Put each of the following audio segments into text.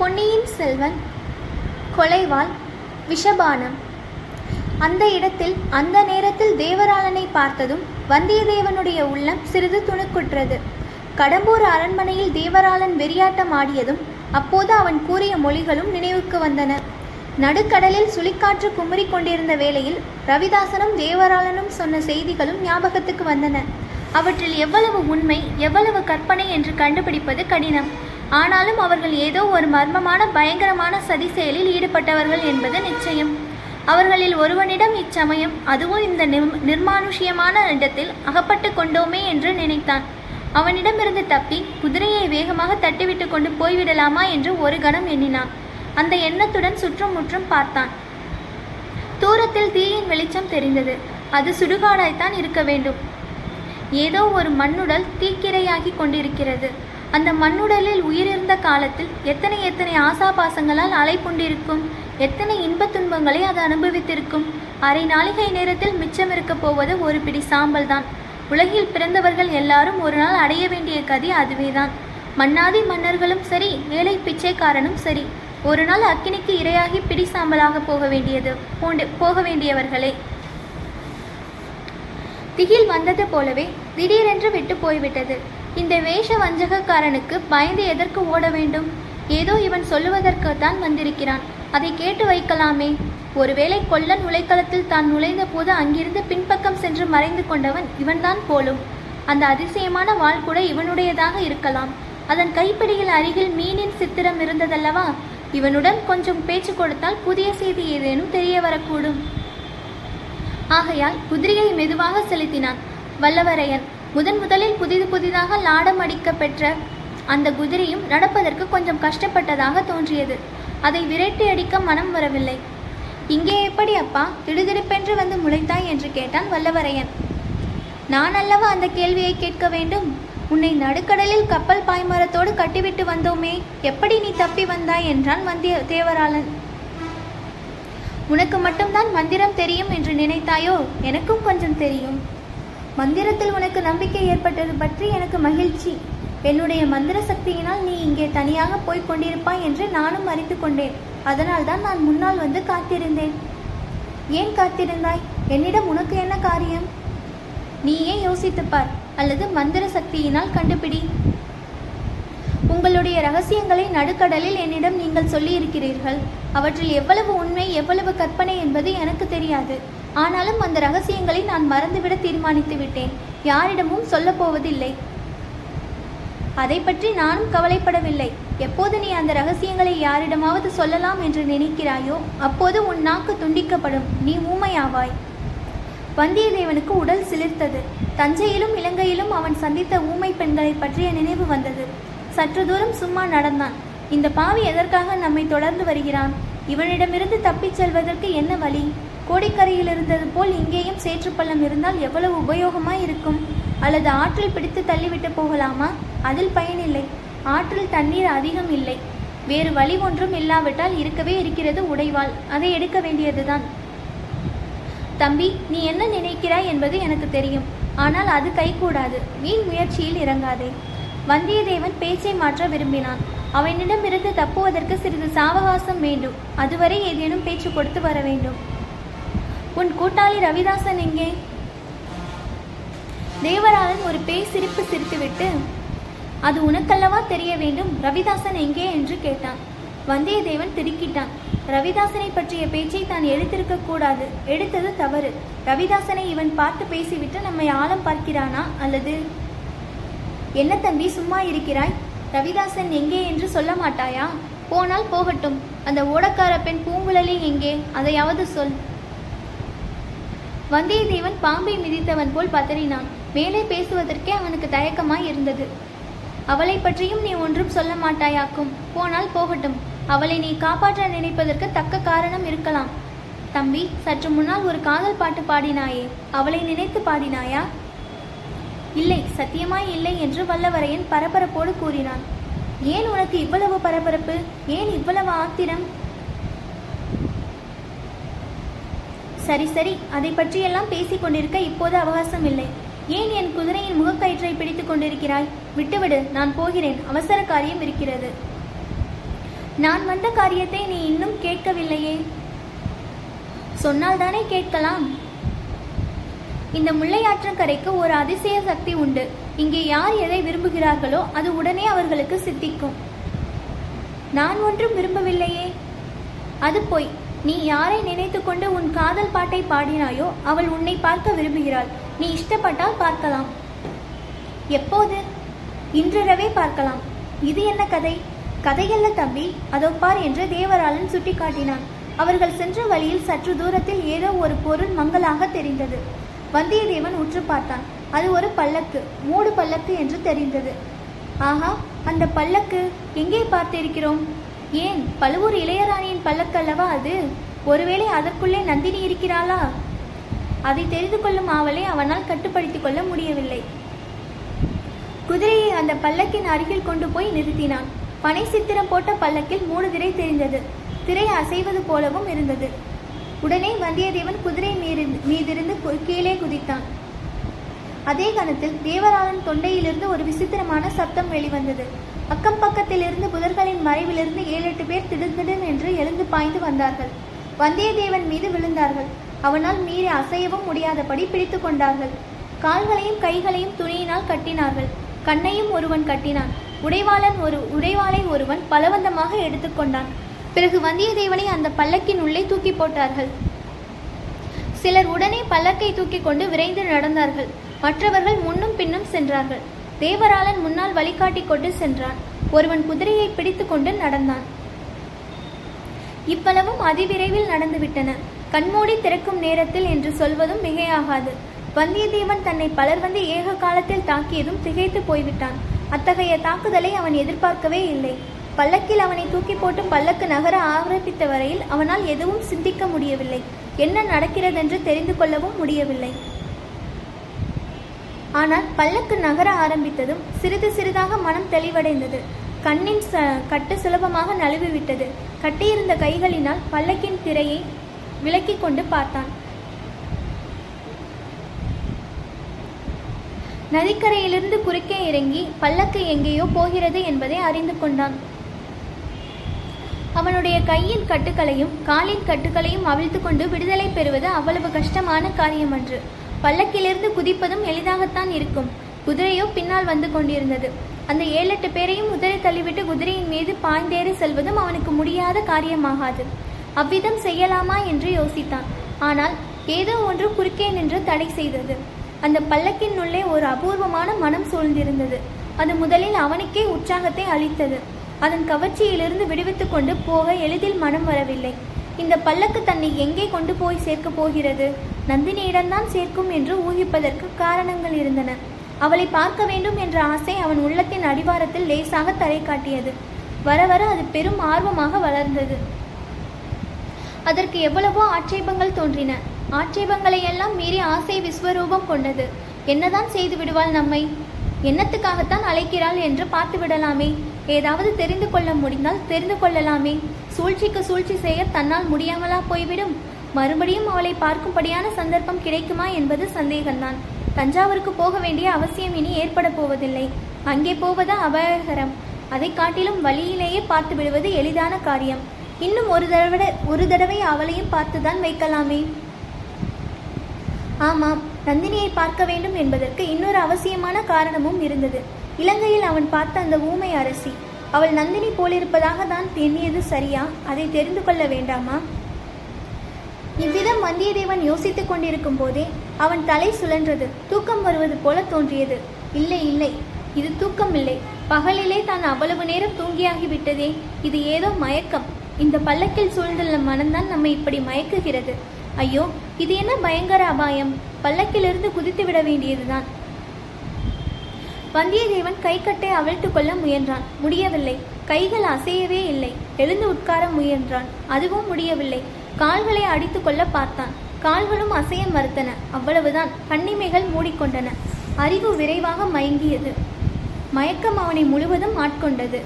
பொன்னியின் செல்வன் கொலைவாள் விஷபானம். அந்த இடத்தில் அந்த நேரத்தில் தேவராளனை பார்த்ததும் வந்தியத்தேவனுடைய உள்ளம் சிறிது துணுக்குற்றது. கடம்பூர் அரண்மனையில் தேவராளன் வெறியாட்டம் ஆடியதும் அப்போது அவன் கூறிய மொழிகளும் நினைவுக்கு வந்தன. நடுக்கடலில் சுழிக்காற்று குமரி கொண்டிருந்த வேளையில் ரவிதாசனும் தேவராளனும் சொன்ன செய்திகளும் ஞாபகத்துக்கு வந்தன. அவற்றில் எவ்வளவு உண்மை எவ்வளவு கற்பனை என்று கண்டுபிடிப்பது கடினம். ஆனாலும் அவர்கள் ஏதோ ஒரு மர்மமான பயங்கரமான சதி செயலில் ஈடுபட்டவர்கள் என்பது நிச்சயம். அவர்களில் ஒருவனிடம் இச்சமயம் அதுவும் இந்த நிர் நிர்மானுஷ்யமான இடத்தில் அகப்பட்டு கொண்டோமே என்று நினைத்தான். அவனிடமிருந்து தப்பி குதிரையை வேகமாக தட்டிவிட்டு கொண்டு போய்விடலாமா என்று ஒரு கணம் எண்ணினான். அந்த எண்ணத்துடன் சுற்றும் முற்றும் பார்த்தான். தூரத்தில் தீயின் வெளிச்சம் தெரிந்தது. அது சுடுகாடாய்த்தான் இருக்க வேண்டும். ஏதோ ஒரு மண்ணுடல் தீக்கிரையாகி கொண்டிருக்கிறது. அந்த மண்ணுடலில் உயிரிருந்த காலத்தில் எத்தனை எத்தனை ஆசாபாசங்களால் அலைப்புண்டிருக்கும் எத்தனை இன்பத் துன்பங்களை அது அனுபவித்திருக்கும்? அரை நாளிகை நேரத்தில் மிச்சம் இருக்கப் போவது ஒரு பிடி சாம்பல் தான். உலகில் பிறந்தவர்கள் எல்லாரும் ஒரு நாள் அடைய வேண்டிய கதி அதுவேதான் மன்னாதி மன்னர்களும் சரி ஏழை பிச்சைக்காரனும் சரி ஒரு நாள் அக்கினிக்கு இரையாகி பிடி சாம்பலாக போக வேண்டியது போண்டு போக வேண்டியவர்களே. திகில் வந்தது போலவே திடீரென்று விட்டு போய்விட்டது. இந்த வேஷ வஞ்சகக்காரனுக்கு பயந்து எதற்கு ஓட வேண்டும்? ஏதோ இவன் சொல்லுவதற்குத்தான் வந்திருக்கிறான். அதை கேட்டு வைக்கலாமே. ஒருவேளை கொல்லன் உலைக்களத்தில் தான் நுழைந்த போது அங்கிருந்து பின்பக்கம் சென்று மறைந்து கொண்டவன் இவன்தான் போலும். அந்த அதிசயமான வாள் கூட இவனுடையதாக இருக்கலாம். அதன் கைப்பிடியில் அருகில் மீனின் சித்திரம் இருந்ததல்லவா? இவனுடன் கொஞ்சம் பேச்சு கொடுத்தால் புதிய செய்தி ஏதேனும் தெரிய வரக்கூடும் ஆகையால் குதிரையை மெதுவாக செலுத்தினான். வல்லவரையன் முதன் முதலில் புதிது புதிதாக லாடம் அடிக்க பெற்ற அந்த குதிரையும் நடப்பதற்கு கொஞ்சம் கஷ்டப்பட்டதாக தோன்றியது. அதை விரட்டி அடிக்க மனம் வரவில்லை. இங்கே எப்படி அப்பா? திடுதிடுப்பென்று வந்து முளைத்தாய் என்று கேட்டான் வல்லவரையன். நான் அல்லவா அந்த கேள்வியை கேட்க வேண்டும்? உன்னை நடுக்கடலில் கப்பல் பாய்மரத்தோடு கட்டிவிட்டு வந்தோமே எப்படி நீ தப்பி வந்தாய்? என்றான் வந்திய தேவராளன். உனக்கு மட்டும்தான் மந்திரம் தெரியும் என்று நினைத்தாயோ? எனக்கும் கொஞ்சம் தெரியும். மந்திரத்தில் உனக்கு நம்பிக்கை ஏற்பட்டது பற்றி எனக்கு மகிழ்ச்சி. என்னுடைய மந்திர சக்தியினால் நீ இங்கே தனியாக போய்க் கொண்டிருப்பாய் என்று நானும் அறிந்து கொண்டேன். அதனால்தான் நான் முன்னால் வந்து காத்திருந்தேன். ஏன் காத்திருந்தாய்? என்னிடம் உனக்கு என்ன காரியம்? நீயே யோசித்துப் பார் அல்லது மந்திர சக்தியினால் கண்டுபிடி. உங்களுடைய ரகசியங்களை நடுக்கடலில் என்னிடம் நீங்கள் சொல்லியிருக்கிறீர்கள். அவற்றில் எவ்வளவு உண்மை எவ்வளவு கற்பனை என்பது எனக்கு தெரியாது. ஆனாலும் அந்த ரகசியங்களை நான் மறந்துவிட தீர்மானித்து விட்டேன். யாரிடமும் சொல்லப்போவதில்லை அதை பற்றி நானும் கவலைப்படவில்லை. எப்போது நீ அந்த ரகசியங்களை யாரிடமாவது சொல்லலாம் என்று நினைக்கிறாயோ அப்போது உன் நாக்கு துண்டிக்கப்படும். நீ ஊமையாவாய். வந்தியத்தேவனுக்கு உடல் சிலிர்த்தது. தஞ்சையிலும் இலங்கையிலும் அவன் சந்தித்த ஊமை பெண்களை பற்றிய நினைவு வந்தது. சற்று தூரம் சும்மா நடந்தான். இந்த பாவி எதற்காக நம்மை தொடர்ந்து வருகிறான்? இவனிடமிருந்து தப்பிச் செல்வதற்கு என்ன வழி? கோடிக்கரையில் இருந்தது போல் இங்கேயும் சேற்றுப்பள்ளம் இருந்தால் எவ்வளவு உபயோகமாய் இருக்கும்? அல்லது ஆற்றில் பிடித்து தள்ளிவிட்டு போகலாமா? அதில் பயனில்லை ஆற்றில் தண்ணீர் அதிகம் இல்லை. வேறு வழி ஒன்றும் இல்லாவிட்டால் இருக்கவே இருக்கிறது உடைவாள். அதை எடுக்க வேண்டியதுதான். தம்பி நீ என்ன நினைக்கிறாய் என்பது எனக்கு தெரியும். ஆனால் அது கைகூடாது. வீண் முயற்சியில் இறங்காதே. வந்தியத்தேவன் பேச்சை மாற்ற விரும்பினான். அவனிடமிருந்து தப்புவதற்கு சிறிது சாவகாசம் வேண்டும். அதுவரை ஏதேனும் பேச்சு கொடுத்து வர வேண்டும். உன் கூட்டாளி ரவிதாசன் எங்கே? தேவராளன் ஒரு பேய் சிரிப்பு சிரித்துவிட்டு அது உனக்கல்லவா தெரிய வேண்டும்? ரவிதாசன் எங்கே? என்று கேட்டான். வந்தியத்தேவன் திருக்கிட்டான் ரவிதாசனை பற்றிய பேச்சை தான் எடுத்திருக்க கூடாது. எடுத்தது தவறு. ரவிதாசனை இவன் பார்த்து பேசிவிட்டு நம்மை ஆழம் பார்க்கிறானா அல்லது என்ன தம்பி சும்மா இருக்கிறாய்? ரவிதாசன் எங்கே என்று சொல்ல மாட்டாயா? போனால் போகட்டும். அந்த ஓடக்கார பெண் பூங்குழலி எங்கே? அதையாவது சொல். வந்தியத்தேவன் பாம்பை மிதித்தவன் போல் பதறினான். மேலே பேசுவதற்கே அவனுக்கு தயக்கமாய் இருந்தது. அவளை பற்றியும் நீ ஒன்றும் சொல்ல மாட்டாயாக்கும். போனால் போகட்டும். அவளை நீ காப்பாற்ற நினைப்பதற்கு தக்க காரணம் இருக்கலாம். தம்பி சற்று முன்னால் ஒரு காதல் பாட்டு பாடினாயே. அவளை நினைத்து பாடினாயா? இல்லை சத்தியமாய் இல்லை என்று வல்லவரையன் பரபரப்போடு கூறினான். ஏன் உனக்கு இவ்வளவு பரபரப்பு? ஏன் இவ்வளவு ஆத்திரம்? சரி சரி அதை பற்றியெல்லாம் பேசிக் கொண்டிருக்க இப்போது அவகாசம் இல்லை. ஏன் என் குதிரையின் முகக்கயிற்றை பிடித்துக் கொண்டிருக்கிறாய்? விட்டுவிடு நான் போகிறேன். அவசர காரியம் இருக்கிறது. நான் வந்த காரியத்தை நீ இன்னும் கேட்கவில்லையே. சொன்னால் தானே கேட்கலாம்? இந்த முல்லையாற்றங்கரைக்கு ஒரு அதிசய சக்தி உண்டு. இங்கே யார் எதை விரும்புகிறார்களோ அது உடனே அவர்களுக்கு சித்திக்கும். நான் ஒன்றும் விரும்பவில்லையே. அது பொய் நீ யாரை நினைத்துக்கொண்டு உன் காதல் பாட்டை பாடினாயோ அவள் உன்னை பார்க்க விரும்புகிறாள். நீ இஷ்டப்பட்டால் பார்க்கலாம். எப்போது? இன்றிரவே பார்க்கலாம். இது என்ன கதை? கதையல்ல தம்பி அதோ பார் என்று தேவராளன் சுட்டிக்காட்டினான். அவர்கள் சென்ற வழியில் சற்று தூரத்தில் ஏதோ ஒரு பொருள் மங்களாக தெரிந்தது. வந்தியத்தேவன் உற்று பார்த்தான். அது ஒரு பல்லக்கு மூடு பல்லக்கு என்று தெரிந்தது. ஆஹா அந்த பல்லக்கு எங்கே பார்த்திருக்கிறோம்? ஏன் பழுவூர் இளையராணியின் பல்லக்கு அல்லவா அது? ஒருவேளை அதற்குள்ளே நந்தினி இருக்கிறாளா? அதை தெரிந்து கொள்ளும் ஆவலை அவனால் கட்டுப்படுத்திக் கொள்ள முடியவில்லை. குதிரையை அந்த பல்லக்கின் அருகில் கொண்டு போய் நிறுத்தினான். பனை சித்திரம் போட்ட பல்லக்கில் மூணு திரை தெரிந்தது. திரை அசைவது போலவும் இருந்தது. உடனே வந்தியத்தேவன் குதிரை மீதிருந்து கு- கீழே குதித்தான். அதே கணத்தில் தேவராளன் தொண்டையிலிருந்து ஒரு விசித்திரமான சத்தம் வெளிவந்தது. அக்கம் பக்கத்திலிருந்து புதர்களின் மறைவிலிருந்து ஏழு எட்டு பேர் திடுதிடன் என்று எழுந்து பாய்ந்து வந்தார்கள். வந்தியத்தேவன் மீது விழுந்தார்கள். அவனால் மீறி அசையவும் முடியாதபடி பிடித்து கொண்டார்கள். கால்களையும் கைகளையும் துணியினால் கட்டினார்கள். கண்ணையும் ஒருவன் கட்டினான். உடைவாளன் ஒரு உடைவாளை ஒருவன் பலவந்தமாக எடுத்துக்கொண்டான் பிறகு வந்தியத்தேவனை அந்த பல்லக்கின் உள்ளே தூக்கி போட்டார்கள். சிலர் உடனே பல்லக்கை தூக்கி கொண்டு விரைந்து நடந்தார்கள். மற்றவர்கள் முன்னும் பின்னும் சென்றார்கள். தேவராளன் முன்னால் வழிகாட்டிக் கொண்டு சென்றான். ஒருவன் குதிரையை பிடித்துக்கொண்டு நடந்தான். இவ்வளவும் அதிவிரைவில் நடந்துவிட்டன. கண்மூடி திறக்கும் நேரத்தில் என்று சொல்வதும் மிகையாகாது. வந்தியத்தேவன் தன்னை பலர் வந்து ஏக காலத்தில் தாக்கியதும் திகைத்து போய்விட்டான். அத்தகைய தாக்குதலை அவன் எதிர்பார்க்கவே இல்லை. பல்லக்கில் அவனை தூக்கி போட்டு பல்லக்கு நகர ஆரம்பித்த வரையில் அவனால் எதுவும் சிந்திக்க முடியவில்லை. என்ன நடக்கிறதென்று தெரிந்து கொள்ளவும் முடியவில்லை. ஆனால் பல்லக்கு நகர ஆரம்பித்ததும் சிறிது சிறிதாக மனம் தெளிவடைந்தது. கண்ணின் ச கட்டு சுலபமாக நழுவிவிட்டது. கட்டியிருந்த கைகளினால் பல்லக்கின் திரையை விலக்கிக் கொண்டு பார்த்தான். நதிக்கரையிலிருந்து குறுக்கே இறங்கி பல்லக்கு எங்கேயோ போகிறது என்பதை அறிந்து கொண்டான். அவனுடைய கையின் கட்டுக்களையும் காலின் கட்டுக்களையும் அவிழ்த்து கொண்டு விடுதலை பெறுவது அவ்வளவு கஷ்டமான காரியமன்று. பல்லக்கிலிருந்து குதிப்பதும் எளிதாகத்தான் இருக்கும். குதிரையோ பின்னால் வந்து கொண்டிருந்தது. அந்த ஏழெட்டு பேரையும் உதறி தள்ளிவிட்டு குதிரையின் மீது பாய்ந்தேறி செல்வதும் அவனுக்கு முடியாத காரியமாகாது. அவ்விதம் செய்யலாமா என்று யோசித்தான். ஆனால் ஏதோ ஒன்று குறுக்கே நின்று தடை செய்தது. அந்த பல்லக்கின் உள்ளே ஒரு அபூர்வமான மனம் சூழ்ந்திருந்தது. அது முதலில் அவனுக்கே உற்சாகத்தை அளித்தது. அதன் கவர்ச்சியிலிருந்து விடுவித்து கொண்டு போக எளிதில் மனம் வரவில்லை. இந்த பல்லக்கு தன்னை எங்கே கொண்டு போய் சேர்க்கப் போகிறது? நந்தினியிடம்தான் சேர்க்கும் என்று ஊகிப்பதற்கு காரணங்கள் இருந்தன. அவளை பார்க்க வேண்டும் என்ற ஆசை அவன் உள்ளத்தின் அடிவாரத்தில் லேசாக தலை காட்டியது. வர வர அது பெரும் ஆர்வமாக வளர்ந்தது. அதற்கு எவ்வளவோ ஆட்சேபங்கள் தோன்றின. ஆட்சேபங்களை எல்லாம் மீறி ஆசை விஸ்வரூபம் கொண்டது. என்னதான் செய்து விடுவாள் நம்மை? என்னத்துக்காகத்தான் அழைக்கிறாள் என்று பார்த்து விடலாமே ஏதாவது தெரிந்து கொள்ள முடிந்தால் தெரிந்து கொள்ளலாமே. சூழ்ச்சிக்கு சூழ்ச்சி செய்ய தன்னால் முடியாமலா போய்விடும். மறுபடியும் அவளை பார்க்கும்படியான சந்தர்ப்பம் கிடைக்குமா என்பது சந்தேகம்தான். தஞ்சாவூருக்கு போக வேண்டிய அவசியம் இனி ஏற்பட போவதில்லை. அங்கே போவது அபாயகரம். அதை காட்டிலும் வழியிலேயே பார்த்து விடுவது எளிதான காரியம். இன்னும் ஒரு தடவை ஒரு தடவை அவளையும் பார்த்துதான் வைக்கலாமே. ஆமாம் நந்தினியை பார்க்க வேண்டும் என்பதற்கு இன்னொரு அவசியமான காரணமும் இருந்தது. இலங்கையில் அவன் பார்த்த அந்த ஊமை அரசி அவள் நந்தினி போலிருப்பதாக தான் எண்ணியது சரியா? அதை தெரிந்து கொள்ள வேண்டாமா? இவ்விதம் வந்தியத்தேவன் யோசித்துக் கொண்டிருக்கும் போதே அவன் தலை சுழன்றது தூக்கம் வருவது போல தோன்றியது. இல்லை இல்லை இது தூக்கம் இல்லை. பகலிலே தான் அவ்வளவு நேரம் தூங்கியாகிவிட்டதே இது ஏதோ மயக்கம். இந்த பல்லக்கில் சூழ்ந்துள்ள மனம்தான் நம்மை இப்படி மயக்குகிறது. ஐயோ இது என்ன பயங்கர அபாயம்? பல்லக்கிலிருந்து குதித்து விட வேண்டியதுதான். வந்தியத்தேவன் கைக்கட்டை அவிழ்த்து கொள்ள முயன்றான். முடியவில்லை. கைகள் அசையவே இல்லை. எழுந்து உட்கார முயன்றான். அதுவும் முடியவில்லை. கால்களை அடித்து கொள்ள பார்த்தான். கால்களும் அசைய மறுத்தன. அவ்வளவுதான். கண்ணிமைகள் மூடிக்கொண்டன. அறிவு விரைவாக மயங்கியது. மயக்கம் அவனை முழுவதும் ஆட்கொண்டது.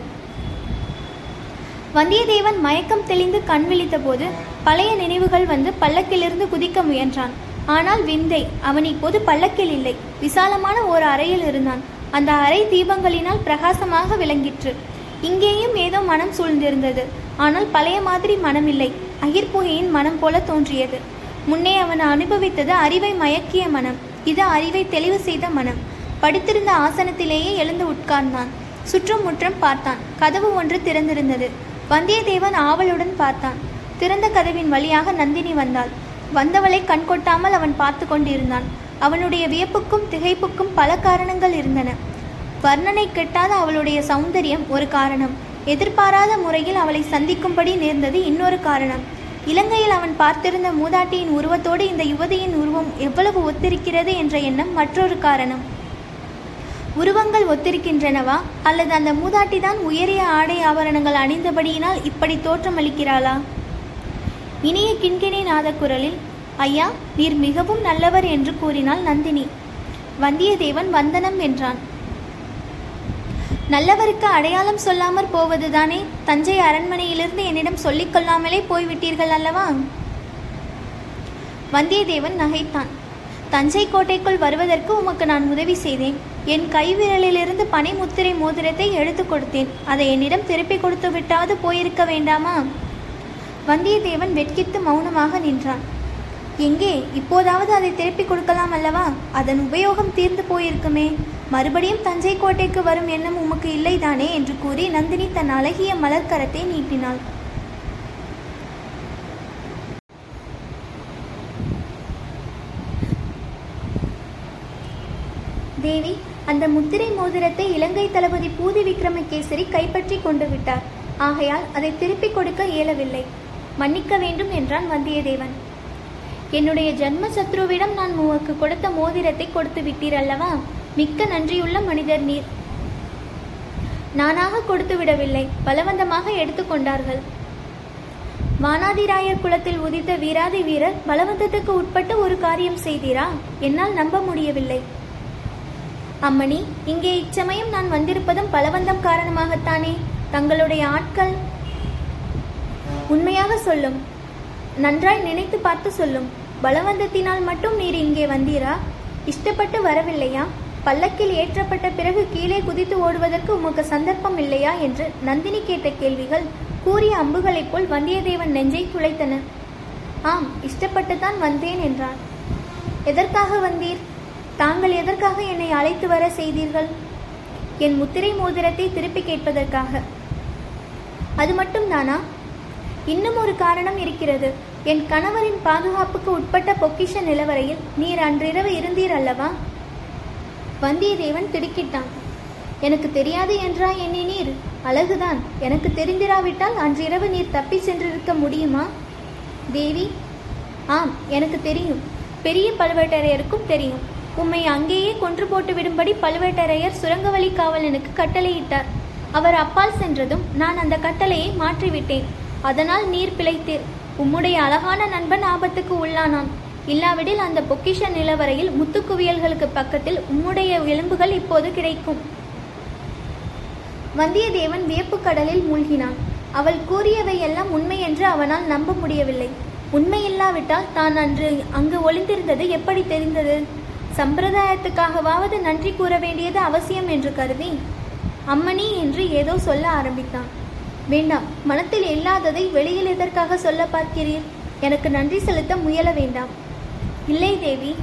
வந்தியத்தேவன் மயக்கம் தெளிந்து கண் விழித்தபோது பழைய நினைவுகள் வந்து பல்லக்கிலிருந்து குதிக்க முயன்றான். ஆனால் விந்தை அவன் இப்போது பல்லக்கில் இல்லை. விசாலமான ஓர் அறையில் இருந்தான். அந்த அறை தீபங்களினால் பிரகாசமாக விளங்கிற்று. இங்கேயும் ஏதோ மனம் சூழ்ந்திருந்தது. ஆனால் பழைய மாதிரி மனமில்லை. அகிர்புகையின் மனம் போல தோன்றியது. முன்னே அவன் அனுபவித்தது அறிவை மயக்கிய மனம். இது அறிவை தெளிவு செய்த மனம். படுத்திருந்த ஆசனத்திலேயே எழுந்து உட்கார்ந்தான். சுற்றும் முற்றம் பார்த்தான். கதவு ஒன்று திறந்திருந்தது. வந்தியத்தேவன் ஆவலுடன் பார்த்தான். திறந்த கதவின் வழியாக நந்தினி வந்தாள். வந்தவளை கண்கொட்டாமல் அவன் பார்த்து கொண்டிருந்தான். அவனுடைய வியப்புக்கும் திகைப்புக்கும் பல காரணங்கள் இருந்தன. வர்ணனை கெட்டாத அவளுடைய சௌந்தரியம் ஒரு காரணம். எதிர்பாராத முறையில் அவளை சந்திக்கும்படி நேர்ந்தது இன்னொரு காரணம். இலங்கையில் அவன் பார்த்திருந்த மூதாட்டியின் உருவத்தோடு இந்த யுவதியின் உருவம் எவ்வளவு ஒத்திருக்கிறது என்ற எண்ணம் மற்றொரு காரணம். உருவங்கள் ஒத்திருக்கின்றனவா? அல்லது அந்த மூதாட்டி தான் உயரிய ஆடை ஆபரணங்கள் அணிந்தபடியினால் இப்படி தோற்றமளிக்கிறாளா? இனிய கிண்கிணி நாத குரலில் ஐயா நீர் மிகவும் நல்லவர் என்று கூறினாள் நந்தினி. வந்தியத்தேவன் வந்தனம் என்றான். நல்லவருக்கு அடையாளம் சொல்லாமற் போவதுதானே? தஞ்சை அரண்மனையிலிருந்து என்னிடம் சொல்லிக் கொள்ளாமலே போய்விட்டீர்கள் அல்லவா? வந்தியத்தேவன் நகைத்தான். தஞ்சை கோட்டைக்குள் வருவதற்கு உமக்கு நான் உதவி செய்தேன். என் கைவிரலிலிருந்து பனை முத்திரை மோதிரத்தை எடுத்துக் கொடுத்தேன். அதை என்னிடம் திருப்பி கொடுத்து விட்டாவது போயிருக்க வேண்டாமா? வந்தியத்தேவன் வெட்கித்து மௌனமாக நின்றான். எங்கே? இப்போதாவது அதை திருப்பி கொடுக்கலாம் அல்லவா? அதன் உபயோகம் தீர்ந்து போயிருக்குமே. மறுபடியும் தஞ்சை கோட்டைக்கு வரும் எண்ணம் உமக்கு இல்லைதானே? என்று கூறி நந்தினி தன் அழகிய மலர்க்கரத்தை நீட்டினாள். தேவி அந்த முத்திரை மோதிரத்தை இலங்கை தளபதி பூதி விக்ரமகேசரி கைப்பற்றி கொண்டு விட்டார். ஆகையால் அதை திருப்பிக் கொடுக்க இயலவில்லை. மன்னிக்க வேண்டும் என்றான் வந்தியத்தேவன். என்னுடைய ஜன்ம சத்ருவிடம் நான் உமக்கு கொடுத்த மோதிரத்தை கொடுத்து விட்டீர் அல்லவா? மிக்க நன்றியுள்ள மனிதர் நீர். நானாக கொடுத்து விடவில்லை பலவந்தமாக எடுத்துக்கொண்டார்கள் வானாதிராயர் குலத்தில் உதித்த வீராதி வீரர் பலவந்தத்துக்கு உட்பட்டு ஒரு காரியம் செய்தீரா? என்னால் நம்ப முடியவில்லை. அம்மணி இங்கே இச்சமயம் நான் வந்திருப்பதும் பலவந்தம் காரணமாகத்தானே? தங்களுடைய ஆட்கள் உண்மையாக சொல்லும். நன்றாய் நினைத்து பார்த்து சொல்லும். பலவந்தத்தினால் மட்டும் நீர் இங்கே வந்தீரா? இஷ்டப்பட்டு வரவில்லையா? பல்லக்கில் ஏற்றப்பட்ட பிறகு கீழே குதித்து ஓடுவதற்கு உமக்கு சந்தர்ப்பம் இல்லையா? என்று நந்தினி கேட்ட கேள்விகள் கூறிய அம்புகளைப் போல் வந்தியத்தேவன் நெஞ்சை துளைத்தன ஆம் இஷ்டப்பட்டுத்தான் வந்தேன் என்றான். எதற்காக வந்தீர்? தாங்கள் எதற்காக என்னை அழைத்து வர செய்தீர்கள்? என் முத்திரை மோதிரத்தை திருப்பி கேட்பதற்காக. அது மட்டும் தானா? இன்னும் ஒரு காரணம் இருக்கிறது. என் கணவரின் பாதுகாப்புக்கு உட்பட்ட பொக்கிஷ நிலவரையில் நீர் அன்றிரவு இருந்தீர் அல்லவா? வந்தியத்தேவன் திடுக்கிட்டான். எனக்கு தெரியாது என்றா நீர்? அழகுதான். எனக்கு தெரிந்திராவிட்டால் அன்றிரவு நீர் தப்பி சென்றிருக்க முடியுமா? தேவி ஆம் எனக்கு தெரியும். பெரிய பழுவேட்டரையருக்கும் தெரியும். உம்மை அங்கேயே கொன்று போட்டு விடும்படி பழுவேட்டரையர் சுரங்கவழி காவலனுக்கு கட்டளையிட்டார். அவர் அப்பால் சென்றதும் நான் அந்த கட்டளையை மாற்றிவிட்டேன். அதனால் நீர் பிழைத்தீர். உம்முடைய அழகான நண்பன் ஆபத்துக்கு உள்ளானான். இல்லாவிடில் அந்த பொக்கிஷ நிலவரையில் முத்துக்குவியல்களுக்கு பக்கத்தில் உம்முடைய எலும்புகள் இப்போது கிடைக்கும். வந்தியத்தேவன் வியப்பு கடலில் மூழ்கினான். அவள் கூறியவையெல்லாம் உண்மை என்று அவனால் நம்ப முடியவில்லை. உண்மையில்லாவிட்டால் தான் அன்று அங்கு ஒளிந்திருந்தது எப்படி தெரிந்தது? சம்பிரதாயத்துக்காகவாவது நன்றி கூற வேண்டியது அவசியம் என்று கருதி அம்மணி என்று ஏதோ சொல்ல ஆரம்பித்தான். வேண்டாம் மனத்தில் இல்லாததை வெளியில் எதற்காக சொல்ல பார்க்கிறீர்? எனக்கு நன்றி செலுத்த முயல வேண்டாம். இல்லை தேவி.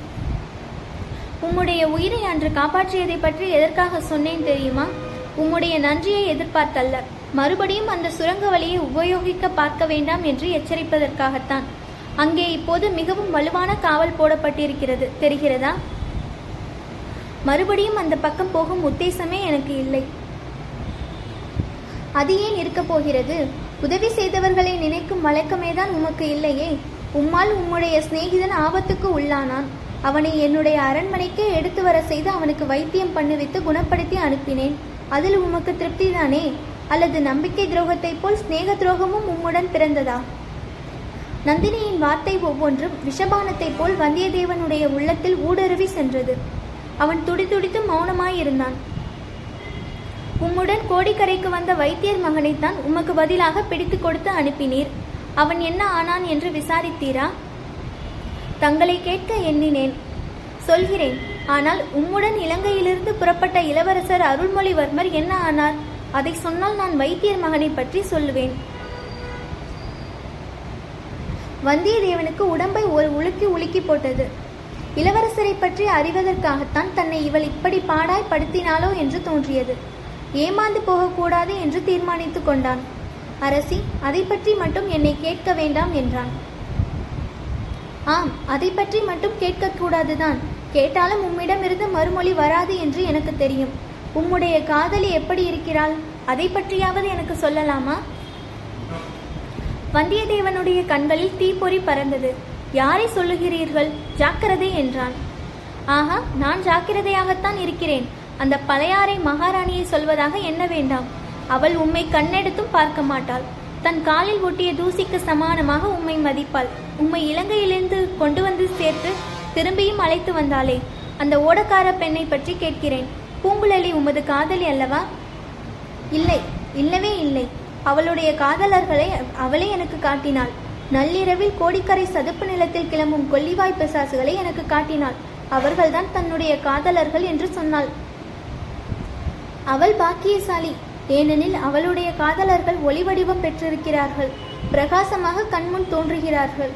உம்முடைய உயிரை அன்று காப்பாற்றியதை பற்றி எதற்காக சொன்னேன் தெரியுமா? உம்முடைய நன்றியை எதிர்பார்த்தல்ல. மறுபடியும் அந்த சுரங்க வழியை உபயோகிக்க பார்க்க வேண்டாம் என்று எச்சரிப்பதற்காகத்தான். அங்கே இப்போது மிகவும் வலுவான காவல் போடப்பட்டிருக்கிறது. தெரிகிறதா? மறுபடியும் அந்த பக்கம் போகும் உத்தேசமே எனக்கு இல்லை. அது ஏன் இருக்கப் போகிறது? உதவி செய்தவர்களை நினைக்கும் வழக்கமேதான் உமக்கு இல்லையே? உம்மால் உம்முடைய சிநேகிதன் ஆபத்துக்கு உள்ளானான். அவனை என்னுடைய அரண்மனைக்கே எடுத்து வர செய்து அவனுக்கு வைத்தியம் பண்ணுவித்து குணப்படுத்தி அனுப்பினேன். அதில் உமக்கு திருப்திதானே அல்லது நம்பிக்கை துரோகத்தைப் போல் சிநேக துரோகமும் உம்முடன் பிறந்ததா? நந்தினியின் வார்த்தை ஒவ்வொன்றும் விஷபானத்தைப் போல் வந்தியத்தேவனுடைய உள்ளத்தில் ஊடுருவி சென்றது. அவன் துடிதுடித்து மௌனமாயிருந்தான். உம்முடன் கோடிக்கரைக்கு வந்த வைத்தியர் மகனைத்தான் உமக்கு பதிலாக பிடித்து கொடுத்து அனுப்பினீர். அவன் என்ன ஆனான் என்று விசாரித்தீரா? தங்களை கேட்க எண்ணினேன். சொல்கிறேன் ஆனால் உம்முடன் இலங்கையிலிருந்து புறப்பட்ட இளவரசர் அருள்மொழிவர்மர் என்ன ஆனார்? அதை சொன்னால் நான் வைத்தியர் மகனை பற்றி சொல்லுவேன். வந்தியத்தேவனுக்கு உடம்பை ஒரு உலுக்கி உலுக்கி போட்டது. இளவரசரை பற்றி அறிவதற்காகத்தான் தன்னை இவள் இப்படி பாடாய் படுத்தினாளோ என்று தோன்றியது. ஏமாந்து போகக்கூடாது என்று தீர்மானித்து கொண்டான். அரசி அதை பற்றி மட்டும் என்னை கேட்க வேண்டாம் என்றான். ஆம் அதை பற்றி மட்டும் கேட்கக்கூடாதுதான். கேட்டாலும் உம்மிடமிருந்து மறுமொழி வராது என்று எனக்கு தெரியும். உம்முடைய காதலி எப்படி இருக்கிறாள்? அதை பற்றியாவது எனக்கு சொல்லலாமா? வந்தியத்தேவனுடைய கண்களில் தீப்பொறி பறந்தது. யாரை சொல்லுகிறீர்கள்? ஜாக்கிரதை என்றான். ஆஹா நான் ஜாக்கிரதையாகத்தான் இருக்கிறேன். அந்த பழையாறை மகாராணியை சொல்வதாக எண்ண வேண்டாம். அவள் உம்மை கண்ணெடுத்தும் பார்க்க மாட்டாள். தன் காலில் ஒட்டிய தூசிக்கு சமானமாக உம்மை மதிப்பாள். உம்மை இலங்கையிலிருந்து கொண்டு வந்து சேர்த்து திரும்பியும் அழைத்து வந்தாளே. அந்த ஓடக்கார பெண்ணை பற்றி கேட்கிறேன். பூங்குழலி உமது காதலி அல்லவா? இல்லை இல்லவே இல்லை. அவளுடைய காதலர்களை அவளே எனக்கு காட்டினாள். நள்ளிரவில் கோடிக்கரை சதுப்பு நிலத்தில் கிளம்பும் கொல்லிவாய் பிசாசுகளை எனக்கு காட்டினாள். அவர்கள்தான் தன்னுடைய காதலர்கள் என்று சொன்னாள். அவள் பாக்கியசாலி. ஏனெனில் அவளுடைய காதலர்கள் ஒளி வடிவம் பெற்றிருக்கிறார்கள். பிரகாசமாக கண்முன் தோன்றுகிறார்கள்.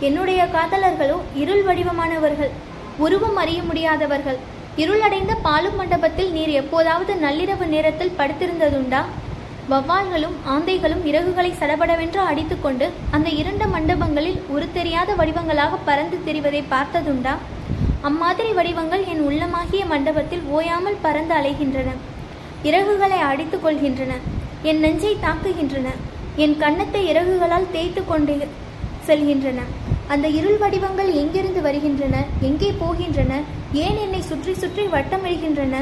என்னுடைய காதலர்களோ இருள் வடிவமானவர்கள். உருவம் அறிய முடியாதவர்கள். இருளடைந்த பாலும் மண்டபத்தில் நீர் எப்போதாவது நள்ளிரவு நேரத்தில் படுத்திருந்ததுண்டா? வவ்வால்களும் ஆந்தைகளும் இறகுகளை சடபடவென்று அடித்துக்கொண்டு அந்த இரண்டு மண்டபங்களில் ஒரு தெரியாத வடிவங்களாக பறந்து திரிவதை பார்த்ததுண்டா? அம்மாதிரி வடிவங்கள் என் உள்ளமாகிய மண்டபத்தில் ஓயாமல் பறந்து அலைகின்றன. இறகுகளை அடித்துக் கொள்கின்றன. என் நெஞ்சை தாக்குகின்றன. என் கன்னத்தை இறகுகளால் தேய்த்து கொண்டு செல்கின்றன. அந்த இருள் வடிவங்கள் எங்கிருந்து வருகின்றன? எங்கே போகின்றன? ஏன் என்னை சுற்றி சுற்றி வட்டமிடுகின்றன?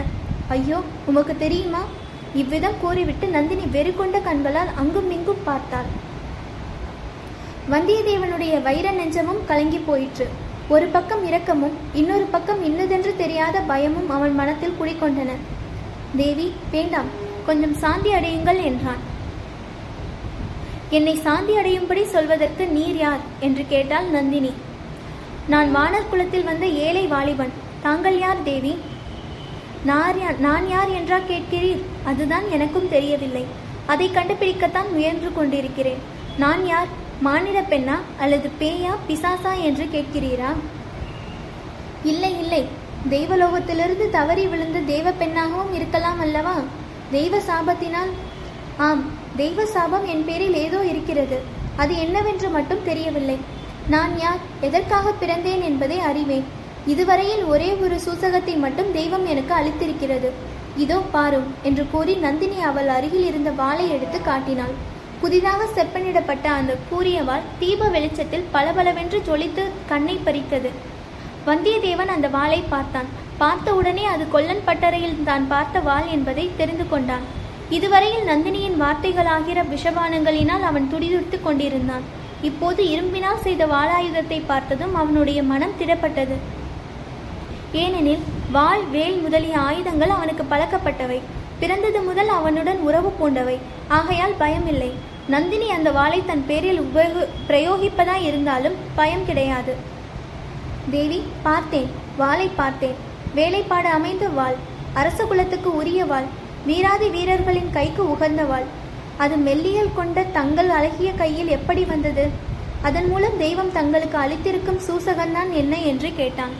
ஐயோ உமக்கு தெரியுமா? இவ்விதம் கூறிவிட்டு நந்தினி வெறிகொண்ட கண்களால் அங்கும் இங்கும் பார்த்தாள். வந்தியத்தேவனுடைய வைர நெஞ்சமும் கலங்கி போயிற்று. ஒரு பக்கம் இரக்கமும் இன்னொரு பக்கம் இன்னதென்று தெரியாத பயமும் அவன் மனத்தில் குடிக்கொண்டன தேவி வேண்டாம் கொஞ்சம் சாந்தி அடையுங்கள் என்றான். என்னை சாந்தி அடையும்படி சொல்வதற்கு நீர் யார்? என்று கேட்டாள் நந்தினி. நான் வானர் குலத்தில் வந்த ஏழை வாலிபன் தாங்கள் யார் தேவி? நான் யார் நான் யார் என்றா கேட்கிறீர்? அதுதான் எனக்கும் தெரியவில்லை. அதை கண்டுபிடிக்கத்தான் முயன்று கொண்டிருக்கிறேன். நான் யார்? மானிட பெண்ணா அல்லது பேயா பிசாசா என்று கேட்கிறீரா? இல்லை இல்லை தெய்வலோகத்திலிருந்து தவறி விழுந்து தெய்வ பெண்ணாகவும் இருக்கலாம் அல்லவா? தெய்வ சாபத்தினால்? ஆம் தெய்வ சாபம் என் பேரில் ஏதோ இருக்கிறது. அது என்னவென்று மட்டும் தெரியவில்லை. நான் யார் எதற்காக பிறந்தேன் என்பதை அறிவேன். இதுவரையில் ஒரே ஒரு சூசகத்தை மட்டும் தெய்வம் எனக்கு அளித்திருக்கிறது. இதோ பாரும் என்று கூறி நந்தினி அவள் அருகில் இருந்த வாளை எடுத்து காட்டினாள். புதிதாக செப்பனிடப்பட்ட அந்த கூறியவாள் தீப வெளிச்சத்தில் பளபளவென்று ஜொலித்து கண்ணை பறித்தது. வந்தியத்தேவன் அந்த வாளை பார்த்தான். பார்த்தவுடனே அது கொல்லன் பட்டறையில் தான் பார்த்த வாள் என்பதை தெரிந்து கொண்டான். இதுவரையில் நந்தினியின் வார்த்தைகளாகிற விஷபானங்களினால் அவன் துடிதுடித்துக் கொண்டிருந்தான். இப்போது இரும்பினால் செய்த வாளாயுதத்தை பார்த்ததும் அவனுடைய மனம் திடப்பட்டது. ஏனெனில் வாள் வேல் முதலிய ஆயுதங்கள் அவனுக்கு பழக்கப்பட்டவை. பிறந்தது முதல் அவனுடன் உறவு பூண்டவை. ஆகையால் பயமில்லை. நந்தினி அந்த வாளை தன் பேரில் உபயோக பிரயோகிப்பதாய் இருந்தாலும் பயம் கிடையாது. தேவி பார்த்தேன் வாளை பார்த்தேன். வேலைப்பாடு அமைந்த வாள் அரச குலத்துக்கு உரிய வாள் வீராதி வீரர்களின் கைக்கு உகந்த வாள். அது மெல்லியல் கொண்ட தங்கள் அழகிய கையில் எப்படி வந்தது? அதன் மூலம் தெய்வம் தங்களுக்கு அளித்திருக்கும் சூசகன்தான் என்ன என்று கேட்டான்.